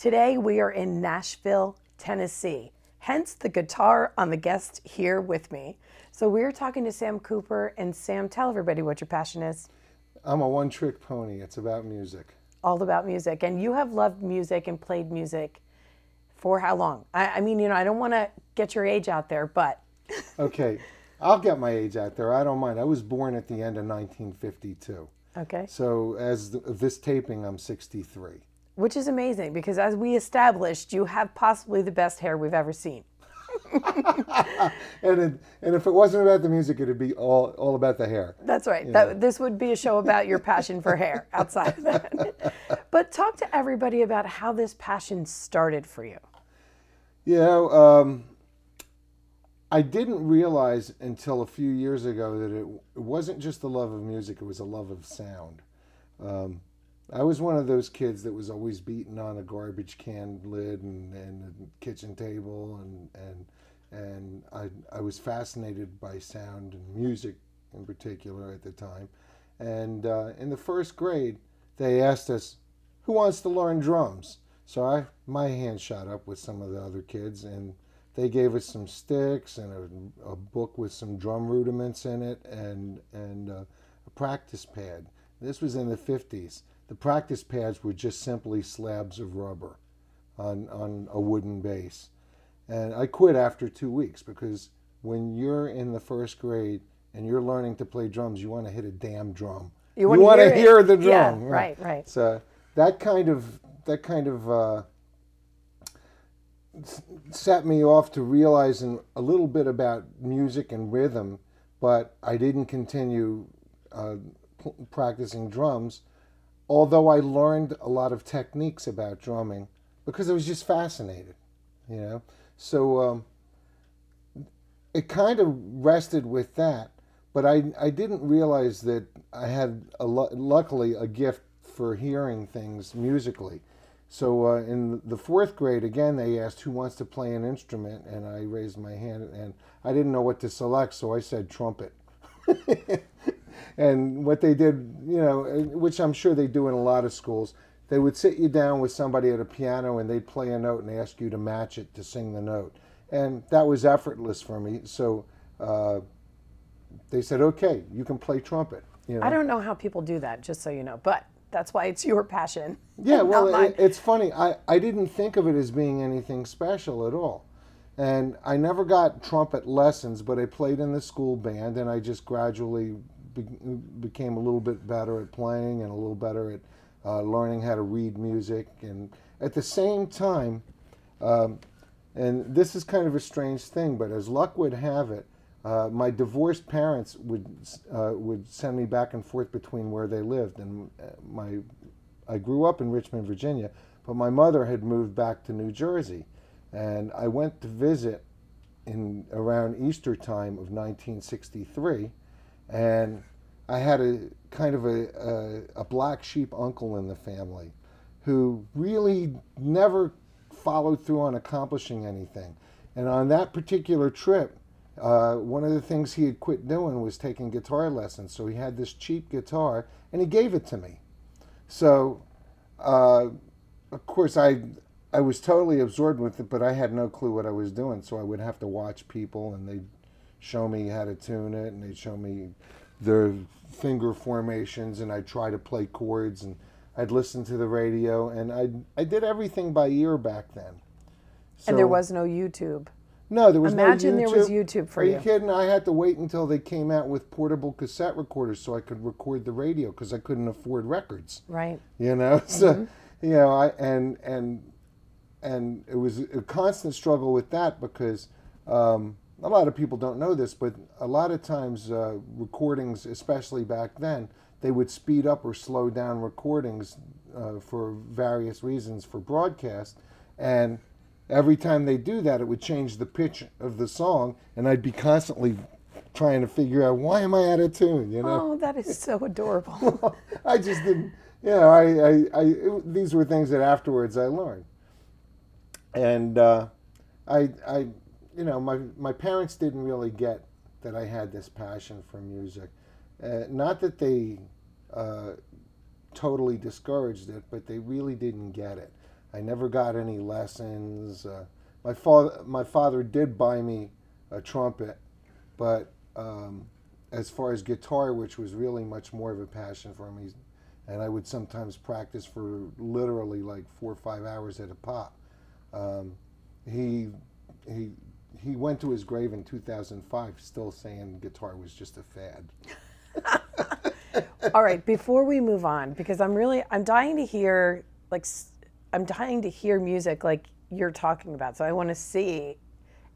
Today we are in Nashville, Tennessee. Hence the guitar on the guest here with me. So we're talking to Sam Cooper and Sam, tell everybody what your passion is. I'm a one trick pony. It's about music. All about music. And you have loved music and played music for how long? I, I mean, you know, I don't want to get your age out there, but Okay, I'll get my age out there. I don't mind. I was born at the end of 1952. okay. So, as th- this taping, I'm 63. Which is amazing because as we established, you have possibly the best hair we've ever seen. And, it, and if it wasn't about the music, it'd be all, all about the hair. That's right. That, this would be a show about your passion for hair outside of that. but talk to everybody about how this passion started for you. You know, um, I didn't realize until a few years ago that it, it wasn't just the love of music, it was a love of sound. Um, I was one of those kids that was always beating on a garbage can lid and, and kitchen table, and, and, and I, I was fascinated by sound and music in particular at the time. And uh, in the first grade, they asked us, Who wants to learn drums? So I, my hand shot up with some of the other kids, and they gave us some sticks and a, a book with some drum rudiments in it and, and uh, a practice pad. This was in the 50s. The practice pads were just simply slabs of rubber on, on a wooden base. And I quit after two weeks because when you're in the first grade and you're learning to play drums, you want to hit a damn drum. You wanna wanna hear it. hear the Yeah, drum. right, right. So that kind of that kind of uh, set me off to realizing a little bit about music and rhythm, but I didn't continue uh, p- practicing drums. Although I learned a lot of techniques about drumming because I was just fascinated, you know. So um, it kind of rested with that, but I, I didn't realize that I had a luckily a gift for hearing things musically. So uh, in the fourth grade, again, they asked who wants to play an instrument, and I raised my hand, and I didn't know what to select, so I said trumpet. and what they did, you know, which I'm sure they do in a lot of schools, they would sit you down with somebody at a piano and they'd play a note and ask you to match it to sing the note. And that was effortless for me. So uh, they said, okay, you can play trumpet. You know? I don't know how people do that, just so you know, but that's why it's your passion. Yeah, well, it, it's funny. I, I didn't think of it as being anything special at all. And I never got trumpet lessons, but I played in the school band and I just gradually be, became a little bit better at playing and a little better at uh, learning how to read music. And at the same time, um, and this is kind of a strange thing, but as luck would have it, uh, my divorced parents would uh, would send me back and forth between where they lived, and uh, my I grew up in Richmond, Virginia, but my mother had moved back to New Jersey, and I went to visit in around Easter time of 1963, and I had a kind of a, a, a black sheep uncle in the family who really never followed through on accomplishing anything. And on that particular trip, uh, one of the things he had quit doing was taking guitar lessons. So he had this cheap guitar and he gave it to me. So, uh, of course, I I was totally absorbed with it, but I had no clue what I was doing. So I would have to watch people, and they'd show me how to tune it, and they'd show me their finger formations, and I'd try to play chords, and I'd listen to the radio, and I I did everything by ear back then. and there was no YouTube. no, there was no Imagine no there was YouTube for Are you. you kidding? I had to wait until they came out with portable cassette recorders so I could record the radio because I couldn't afford records. Right. You know, so Mm-hmm. you know, I and and and it was a constant struggle with that because um, a lot of people don't know this, but a lot of times uh, recordings, especially back then, they would speed up or slow down recordings uh, for various reasons for broadcast, and every time they do that, it would change the pitch of the song, and I'd be constantly trying to figure out why am I out of tune, you know. Oh, that is so adorable. I just didn't, you know, I, I, I it, these were things that afterwards I learned. And uh, I, I, you know, my, my parents didn't really get that I had this passion for music. Uh, not that they uh, totally discouraged it, but they really didn't get it. I never got any lessons. Uh, my father, my father did buy me a trumpet, but um, as far as guitar, which was really much more of a passion for me, and I would sometimes practice for literally like four or five hours at a pop. Um, he he he went to his grave in 2005, still saying guitar was just a fad. All right, before we move on, because I'm really I'm dying to hear like I'm dying to hear music like you're talking about. So I want to see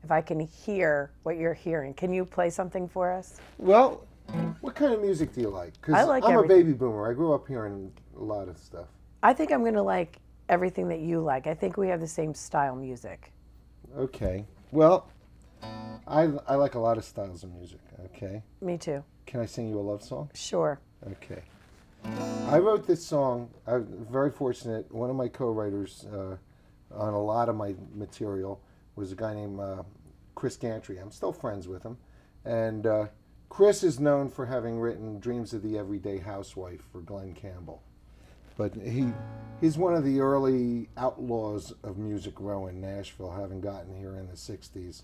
if I can hear what you're hearing. Can you play something for us? Well, what kind of music do you like? I like I'm a baby boomer. I grew up hearing a lot of stuff. I think I'm going to like everything that you like. I think we have the same style music. Okay. Well, I I like a lot of styles of music. Okay. Me too. Can I sing you a love song? Sure. Okay. I wrote this song. I'm very fortunate. One of my co-writers uh, on a lot of my material was a guy named uh, Chris Gantry. I'm still friends with him, and uh, Chris is known for having written "Dreams of the Everyday Housewife" for Glen Campbell. But he he's one of the early outlaws of Music Row in Nashville, having gotten here in the '60s,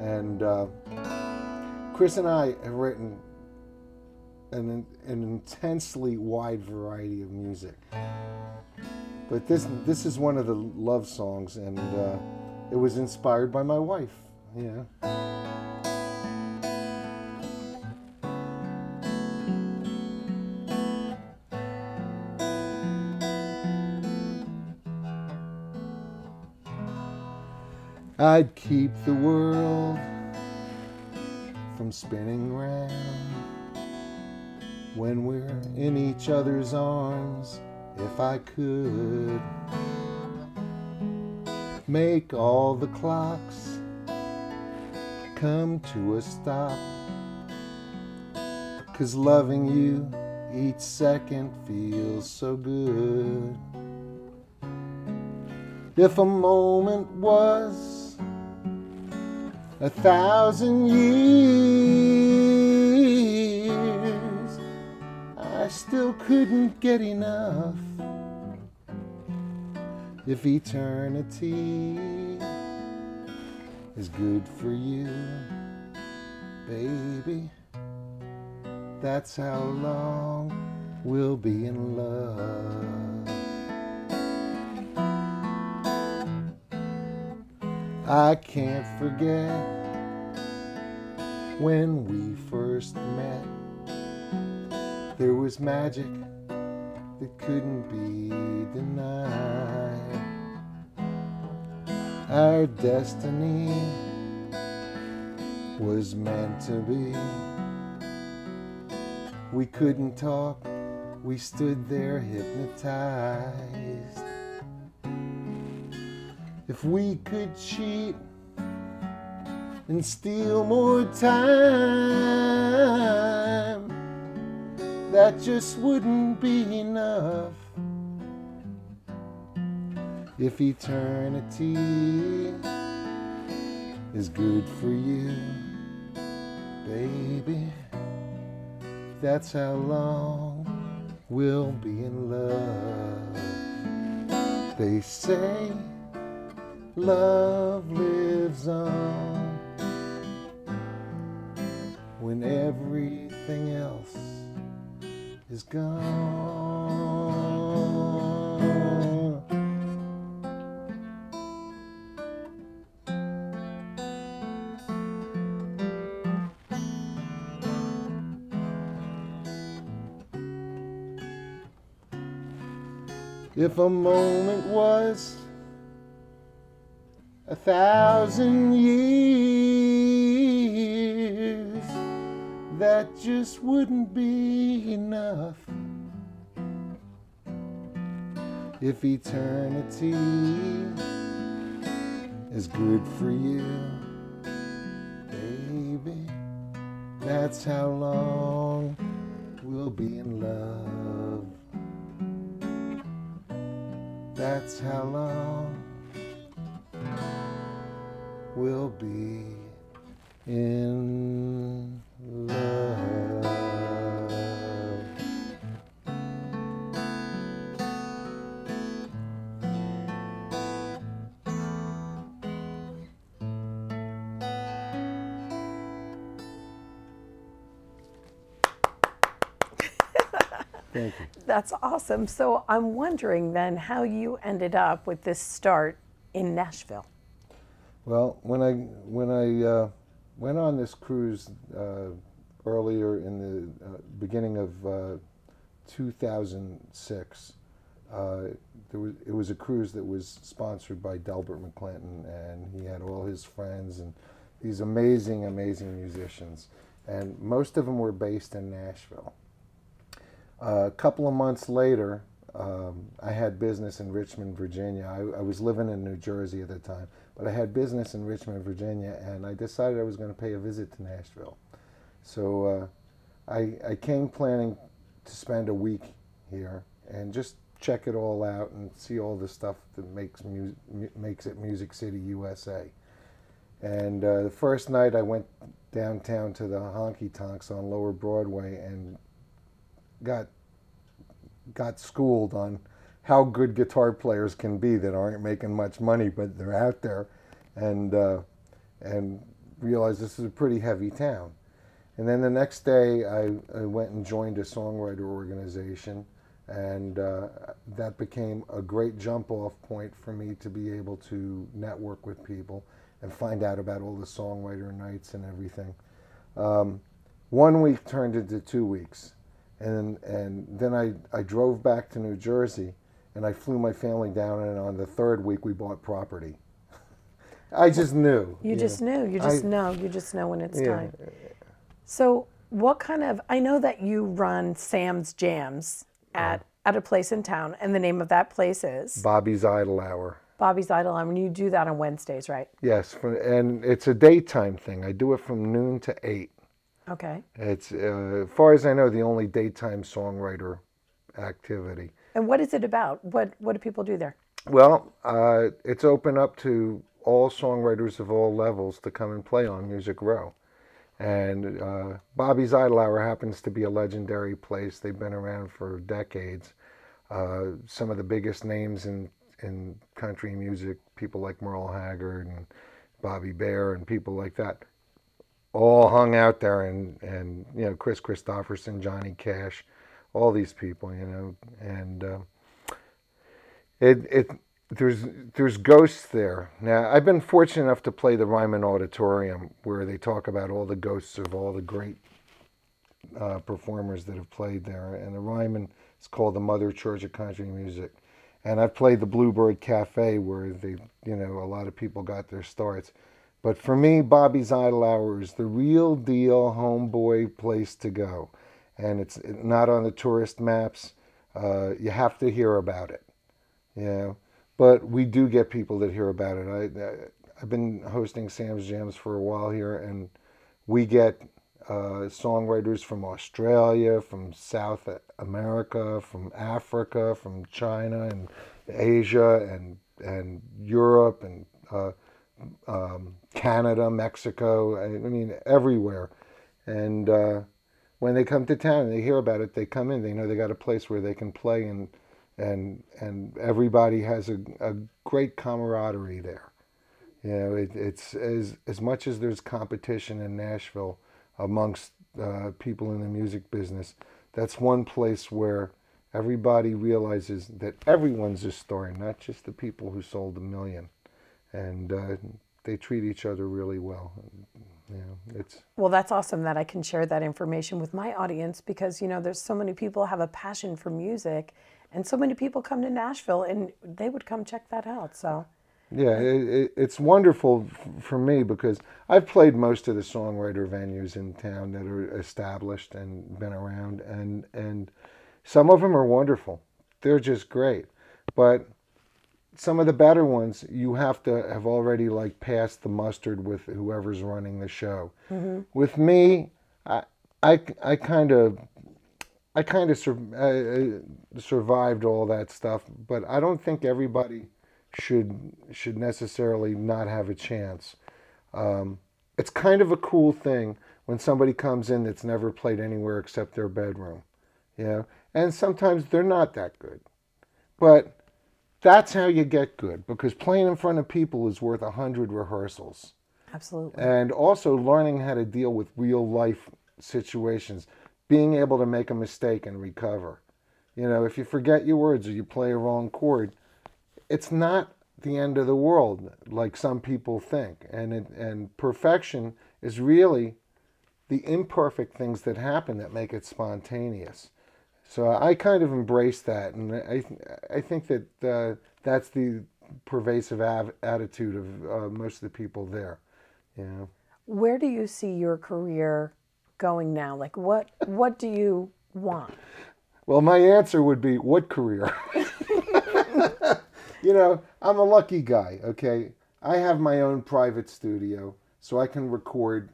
and uh, Chris and I have written an, an intensely wide variety of music. But this this is one of the love songs, and uh, it was inspired by my wife. Yeah. I'd keep the world from spinning round. When we're in each other's arms if I could make all the clocks come to a stop. Cause loving you each second feels so good. If a moment was a thousand years I still couldn't get enough. If eternity is good for you, baby, that's how long we'll be in love. I can't forget when we first met. There was magic that couldn't be denied. Our destiny was meant to be. We couldn't talk, we stood there hypnotized. If we could cheat and steal more time, that just wouldn't be enough. If eternity is good for you, baby, that's how long we'll be in love. They say love lives on when everything else is gone. If a moment was a thousand years that just wouldn't be enough if eternity is good for you, baby. That's how long we'll be in love. That's how long we'll be in love. Thank you. That's awesome. So I'm wondering then how you ended up with this start in Nashville. Well, when I when I uh, went on this cruise uh, earlier in the uh, beginning of uh, 2006, uh, there was it was a cruise that was sponsored by Delbert McClinton, and he had all his friends and these amazing, amazing musicians, and most of them were based in Nashville. Uh, a couple of months later, um, I had business in Richmond, Virginia. I, I was living in New Jersey at the time, but I had business in Richmond, Virginia, and I decided I was going to pay a visit to Nashville. So uh, I, I came planning to spend a week here and just check it all out and see all the stuff that makes mu- makes it Music City, USA. And uh, the first night I went downtown to the Honky Tonks on Lower Broadway and got got schooled on how good guitar players can be that aren't making much money, but they're out there, and uh, and realized this is a pretty heavy town. And then the next day, I, I went and joined a songwriter organization, and uh, that became a great jump off point for me to be able to network with people and find out about all the songwriter nights and everything. Um, one week turned into two weeks, and and then I, I drove back to New Jersey, and I flew my family down, and on the third week we bought property. I just knew. You know. just knew. You just I- know. You just know when it's Yeah. time. So, what kind of? I know that you run Sam's Jams at uh-huh. at a place in town, and the name of that place is Bobby's Idle Hour. Bobby's Idle Hour, and you do that on Wednesdays, right? Yes, and it's a daytime thing. I do it from noon to eight. Okay. It's, uh, as far as I know, the only daytime songwriter activity. And what is it about? What What do people do there? Well, uh, it's open up to all songwriters of all levels to come and play on Music Row. And uh, Bobby's Idle Hour happens to be a legendary place. They've been around for decades. Uh, some of the biggest names in, in country music, people like Merle Haggard and Bobby Bare and people like that, all hung out there. And, and you know, Kris Kristofferson, Johnny Cash, all these people, you know. And uh, it it there's there's ghosts there. Now I've been fortunate enough to play the Ryman Auditorium where they talk about all the ghosts of all the great uh, performers that have played there, and the Ryman is called the Mother Church of Country Music. And I've played the Bluebird Cafe where they, you know, a lot of people got their starts. But for me, Bobby's Idle Hour is the real deal homeboy place to go, and it's not on the tourist maps. Uh, you have to hear about it know. But we do get people that hear about it. I, I I've been hosting Sam's Jams for a while here, and we get uh, songwriters from Australia, from South America, from Africa, from China and Asia, and and Europe, and uh, um, Canada, Mexico. I, mean, everywhere. And uh, when they come to town and they hear about it, they come in. They know they got a place where they can play and and and everybody has a, a great camaraderie there. You know, it, it's as as much as there's competition in Nashville amongst uh, people in the music business. That's one place where everybody realizes that everyone's a star, not just the people who sold a million, and uh, they treat each other really well. Know, it's Well, that's awesome that I can share that information with my audience because you know there's so many people have a passion for music, and so many people come to Nashville and they would come check that out. So Yeah, it, it, it's wonderful f- for me because I've played most of the songwriter venues in town that are established and been around, and and some of them are wonderful. They're just great, but some of the better ones you have to have already like passed the mustard with whoever's running the show. With me, I I, I kind of I kind of sur- uh, survived all that stuff, but I don't think everybody should should necessarily not have a chance. Um, it's kind of a cool thing when somebody comes in that's never played anywhere except their bedroom, you know. And sometimes they're not that good, but that's how you get good because playing in front of people is worth a hundred rehearsals Absolutely. and also learning how to deal with real life situations, being able to make a mistake and recover. You know, if you forget your words or you play a wrong chord, it's not the end of the world like some people think. And it, and perfection is really the imperfect things that happen that make it spontaneous. So I kind of embrace that, and I I think that uh, that's the pervasive av- attitude of uh, most of the people there. You know. Where do you see your career going now? Like what what do you want? Well, my answer would be what career? you know, I'm a lucky guy, okay? I have my own private studio, so I can record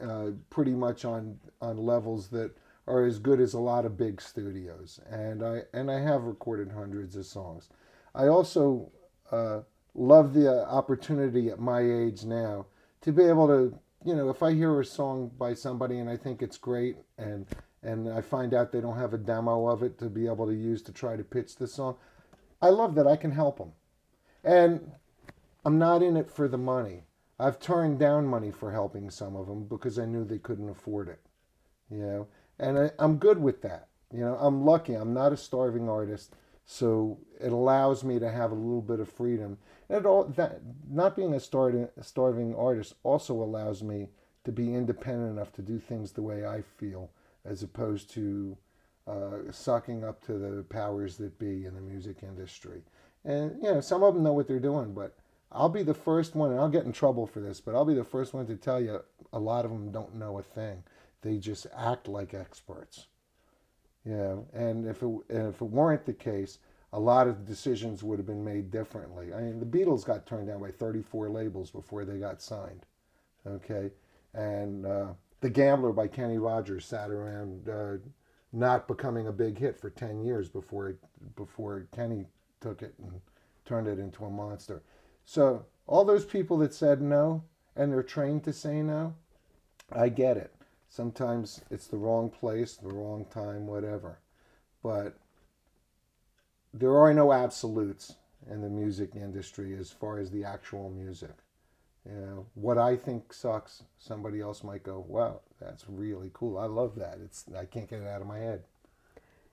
uh, pretty much on, on levels that are as good as a lot of big studios. And I, and I have recorded hundreds of songs. I also uh, love the uh, opportunity at my age now to be able to, you know, if I hear a song by somebody and I think it's great and and I find out they don't have a demo of it to be able to use to try to pitch the song, I love that I can help them. And I'm not in it for the money. I've turned down money for helping some of them because I knew they couldn't afford it. You know, and I, I'm good with that. You know, I'm lucky. I'm not a starving artist, so it allows me to have a little bit of freedom. And it all that not being a starving starving artist also allows me to be independent enough to do things the way I feel, as opposed to uh, sucking up to the powers that be in the music industry. And you know, some of them know what they're doing, but I'll be the first one, and I'll get in trouble for this, but I'll be the first one to tell you a lot of them don't know a thing. They just act like experts. Know, and if it and if it weren't the case, a lot of decisions would have been made differently. I mean, the Beatles got turned down by 34 labels before they got signed. Okay, and uh, the Gambler by Kenny Rogers sat around uh, not becoming a big hit for 10 years before it, before Kenny took it and turned it into a monster. So all those people that said no and they're trained to say no, I get it. Sometimes it's the wrong place, the wrong time, whatever. But there are no absolutes in the music industry as far as the actual music. You know, what I think sucks, somebody else might go, "Wow, that's really cool. I love that." It's I can't get it out of my head.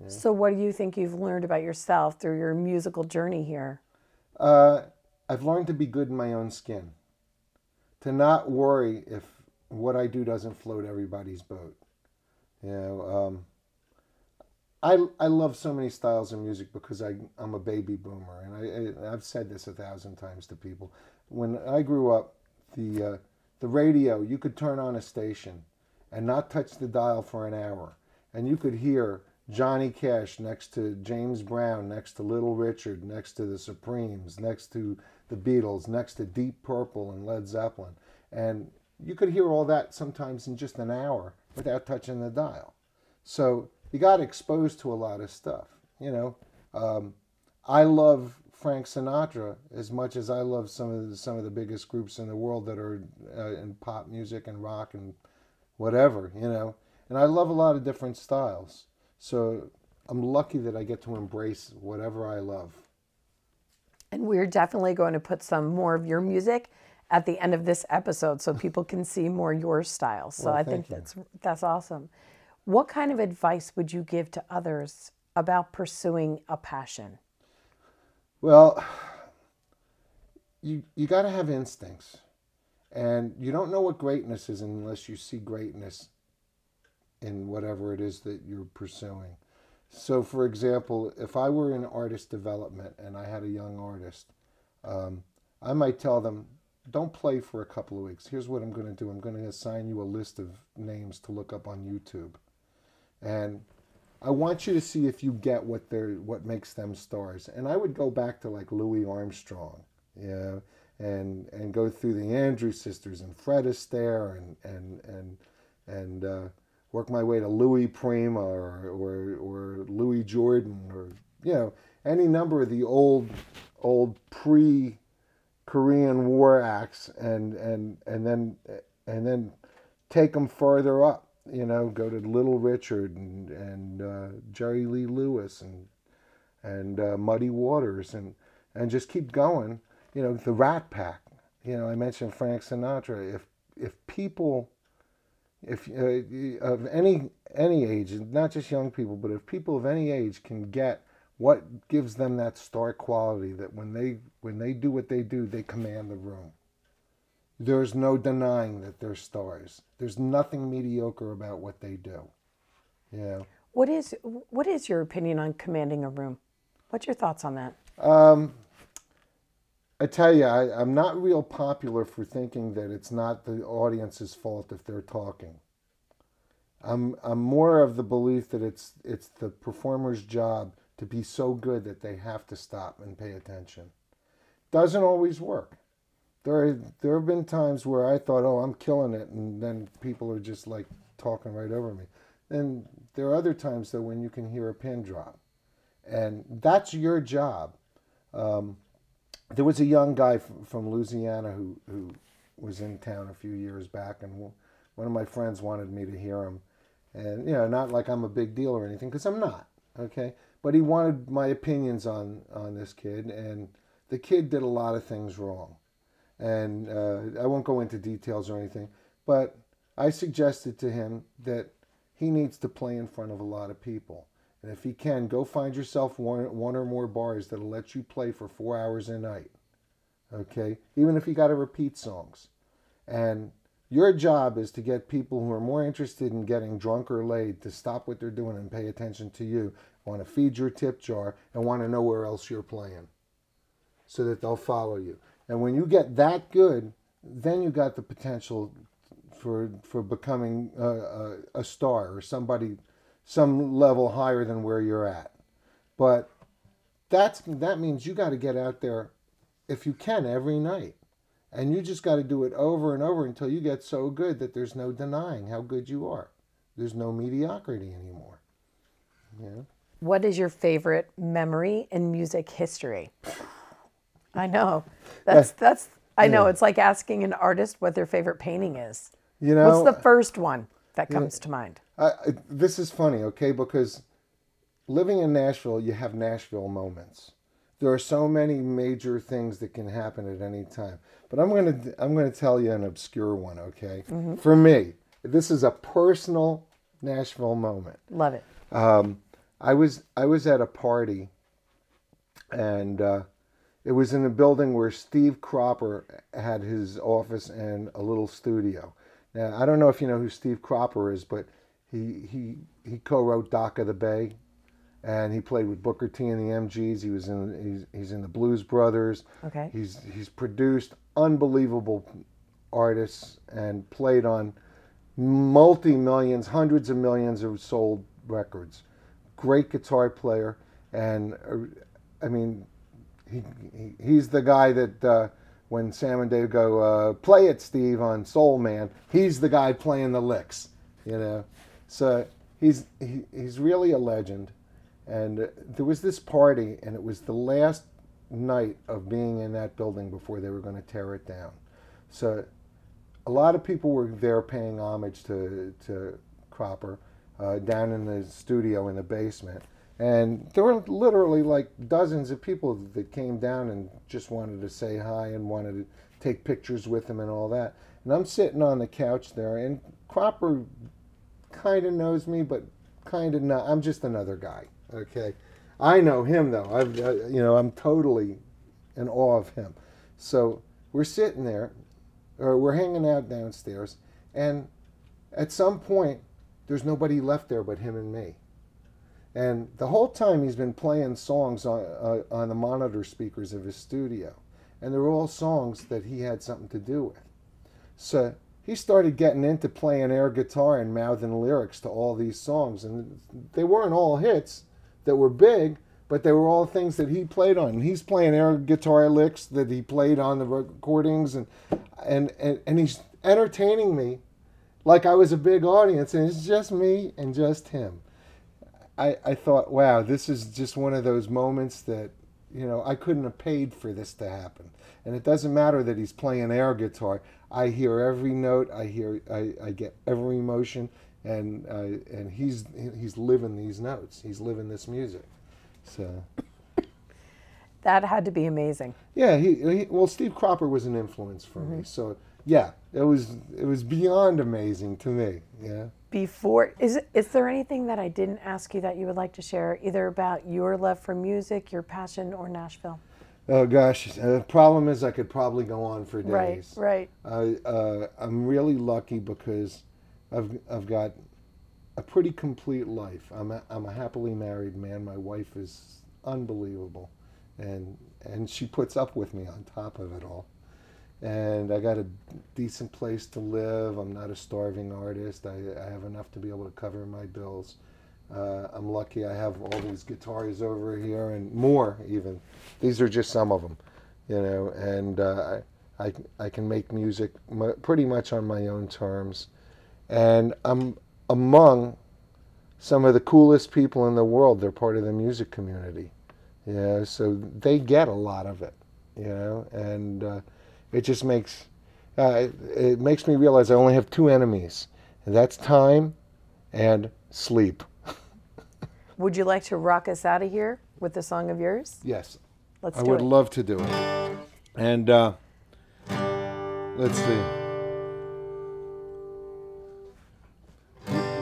So what do you think you've learned about yourself through your musical journey here? Uh, I've learned to be good in my own skin, to not worry if what I do doesn't float everybody's boat. You know, um, I I love so many styles of music because I I'm a baby boomer, and I, I I've said this a thousand times to people. When I grew up, the uh, the radio you could turn on a station and not touch the dial for an hour, and you could hear Johnny Cash next to James Brown, next to Little Richard, next to the Supremes, next to the Beatles, next to Deep Purple and Led Zeppelin. And you could hear all that sometimes in just an hour without touching the dial. So you got exposed to a lot of stuff. You know, um, I love Frank Sinatra as much as I love some of the, some of the biggest groups in the world that are uh, in pop music and rock and whatever. You know, and I love a lot of different styles. So I'm lucky that I get to embrace whatever I love. And we're definitely going to put some more of your music at the end of this episode so people can see more your style. So Well, I think you. that's that's awesome. What kind of advice would you give to others about pursuing a passion? Well, you you got to have instincts, and you don't know what greatness is unless you see greatness in whatever it is that you're pursuing. So, for example, if I were in artist development and I had a young artist, um, I might tell them, don't play for a couple of weeks. Here's what I'm going to do I'm going to assign you a list of names to look up on YouTube. And I want you to see if you get what they're what makes them stars. And I would go back to like Louis Armstrong, know, and and go through the Andrews sisters and Fred Astaire and and and and uh, work my way to Louis Prima or, or or Louis Jordan or you know any number of the old old pre Korean War acts and and and then and then take them further up. You know, go to Little Richard and and uh, Jerry Lee Lewis and and uh, Muddy Waters and and just keep going. You know, the Rat Pack. You know, I mentioned Frank Sinatra. If if people, if uh, of any any age, not just young people, but if people of any age can get what gives them that star quality that when they when they do what they do, they command the room. There's no denying that they're stars. There's nothing mediocre about what they do. Yeah. What is what is your opinion on commanding a room? What's your thoughts on that? Um, I tell you, I, I'm not real popular for thinking that it's not the audience's fault if they're talking. I'm I'm more of the belief that it's it's the performer's job to be so good that they have to stop and pay attention. Doesn't always work. There there have been times where I thought, oh, I'm killing it, and then people are just like talking right over me. And there are other times though when you can hear a pin drop, and that's your job. Um, there was a young guy from, from Louisiana who, who was in town a few years back, and one of my friends wanted me to hear him. And, you know, not like I'm a big deal or anything, because I'm not, okay? But he wanted my opinions on, on this kid, and the kid did a lot of things wrong. And uh, I won't go into details or anything, but I suggested to him that he needs to play in front of a lot of people. And if he can, go find yourself one, one or more bars that'll let you play for four hours a night. Okay? Even if you got to repeat songs. And your job is to get people who are more interested in getting drunk or laid to stop what they're doing and pay attention to you, want to feed your tip jar, and want to know where else you're playing so that they'll follow you. And when you get that good, then you got the potential for for becoming a, a, a star or somebody some level higher than where you're at. But that's that means you got to get out there if you can every night. And you just got to do it over and over until you get so good that there's no denying how good you are. There's no mediocrity anymore. Yeah. What is your favorite memory in music history? I know. That's that's I know. It's like asking an artist what their favorite painting is. You know, What's the first one that comes to mind? I, I, this is funny, okay? Because living in Nashville, you have Nashville moments. There are so many major things that can happen at any time. But I'm gonna I'm gonna tell you an obscure one, okay? For me, this is a personal Nashville moment. Love it. Um, I was I was at a party, and uh, it was in a building where Steve Cropper had his office and a little studio. Now I don't know if you know who Steve Cropper is, but he he he co-wrote Dock of the Bay, and he played with Booker T and the MGs. He was in he's, he's in the Blues Brothers. Okay. He's he's produced unbelievable artists and played on multi millions, hundreds of millions of sold records. Great guitar player, and uh, I mean, he, he he's the guy that uh, when Sam and Dave go uh, play it, Steve on Soul Man, he's the guy playing the licks, you know. So he's he, he's really a legend. And uh, there was this party, and it was the last night of being in that building before they were going to tear it down. So a lot of people were there paying homage to to Cropper uh, down in the studio in the basement, and there were literally like dozens of people that came down and just wanted to say hi and wanted to take pictures with him and all that. And I'm sitting on the couch there, and Cropper kind of knows me, but kind of not. I'm just another guy. Okay, I know him though. I've uh, you know I'm totally in awe of him. So we're sitting there, or we're hanging out downstairs, and at some point, there's nobody left there but him and me. And the whole time he's been playing songs on uh, on the monitor speakers of his studio, and they're all songs that he had something to do with. So he started getting into playing air guitar and mouthing lyrics to all these songs, and they weren't all hits that were big, but they were all things that he played on. And he's playing air guitar licks that he played on the recordings, and and and, and he's entertaining me like I was a big audience, and it's just me and just him. I, I thought, wow, this is just one of those moments that, you know, I couldn't have paid for this to happen. And it doesn't matter that he's playing air guitar. I hear every note. I hear, I, I get every emotion, and uh, and he's he's living these notes. He's living this music. So That had to be amazing. yeah, he, he well, Steve Cropper was an influence for me. So yeah, it was it was beyond amazing to me. Yeah. Before is is there anything that I didn't ask you that you would like to share, either about your love for music, your passion, or Nashville? Oh gosh, uh, the problem is I could probably go on for days. Right, right. I uh, I'm really lucky because I've I've got a pretty complete life. I'm a, I'm a happily married man. My wife is unbelievable, and and she puts up with me on top of it all. And I got a decent place to live. I'm not a starving artist. I, I have enough to be able to cover my bills. Uh, I'm lucky I have all these guitars over here and more even. These are just some of them, you know, and uh, I, I, I can make music pretty much on my own terms. And I'm among some of the coolest people in the world. They're part of the music community, you know, so they get a lot of it, you know, and uh, it just makes, uh, it, it makes me realize I only have two enemies, and that's time and sleep. Would you like to rock us out of here with a song of yours? Yes, Let's I would it. love to do it. And uh, let's see.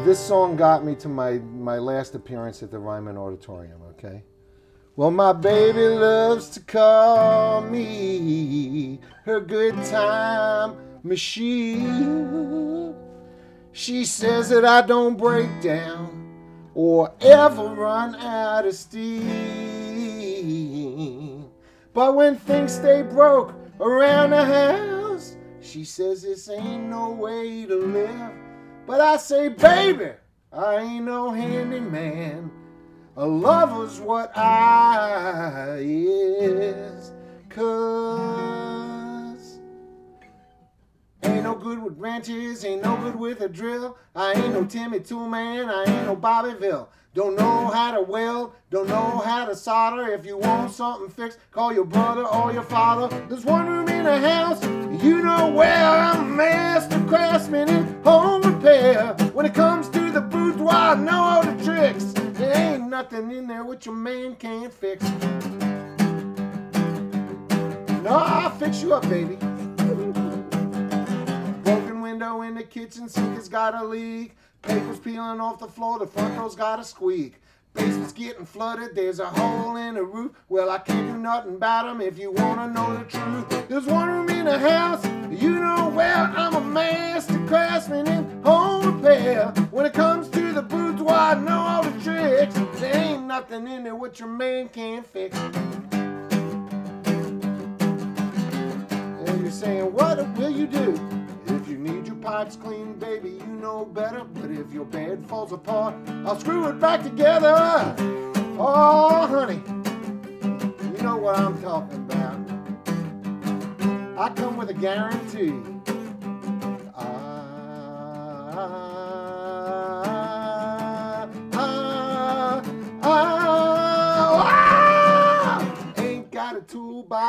This song got me to my, my last appearance at the Ryman Auditorium, okay? Well, my baby loves to call me her good time machine. She says that I don't break down or ever run out of steam. But when things stay broke around the house, she says this ain't no way to live. But I say, baby, I ain't no handyman. A lover's what I is. Cause Ain't no good with wrenches, ain't no good with a drill. I ain't no Tim the Toolman, I ain't no Bob Vila. Don't know how to weld, don't know how to solder. If you want something fixed, call your brother or your father. There's one room in the house, you know where I'm a master craftsman in home repair. When it comes to the boudoir, know all the tricks. There ain't nothing in there which a man can't fix. No, I'll fix you up, baby. Broken window in the kitchen sink has got a leak. Papers peeling off the floor, the front door's got a squeak. Basement's getting flooded, there's a hole in the roof. Well, I can't do nothing about 'em if you wanna know the truth. There's one room in the house, you know well, I'm a master craftsman in home repair. When it comes to the boudoir, I know all the tricks. There ain't nothing in there what your man can't fix. And you're saying, what will you do? Pipes clean, baby, you know better. But if your bed falls apart, I'll screw it back together. Oh, honey, you know what I'm talking about. I come with a guarantee. Ah,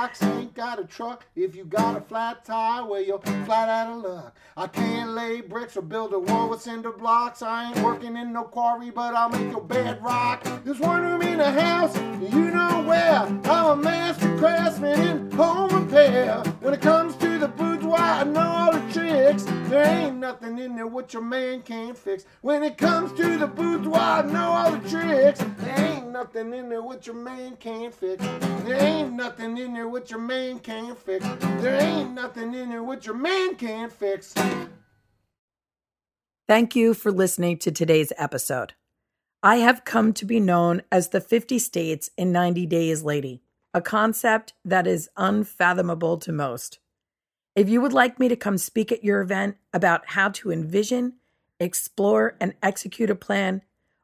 toolbox, ain't got a truck. If you got a flat tire, well, you're flat out of luck. I can't lay bricks or build a wall with cinder blocks. I ain't working in no quarry, but I'll make your bed rock. There's one room in the house, you know where. I'm a master craftsman in home repair. When it comes to the boudoir, I know all the tricks. There ain't nothing in there what your man can't fix. When it comes to the boudoir, know all the tricks. There ain't nothing in there what your man can't fix. There ain't nothing in there what your man can't fix. There ain't nothing in there what your man can't fix. Thank you for listening to today's episode. I have come to be known as the 50 States in 90 Days Lady. a concept that is unfathomable to most. If you would like me to come speak at your event about how to envision, explore, and execute a plan,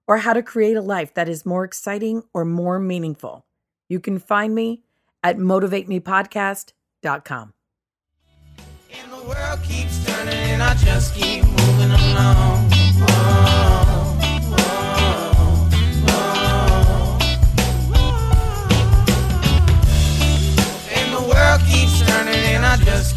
or how to create a life that is more exciting or more meaningful, you can find me at motivatemepodcast.com. And the world keeps turning, and I just keep moving along. Just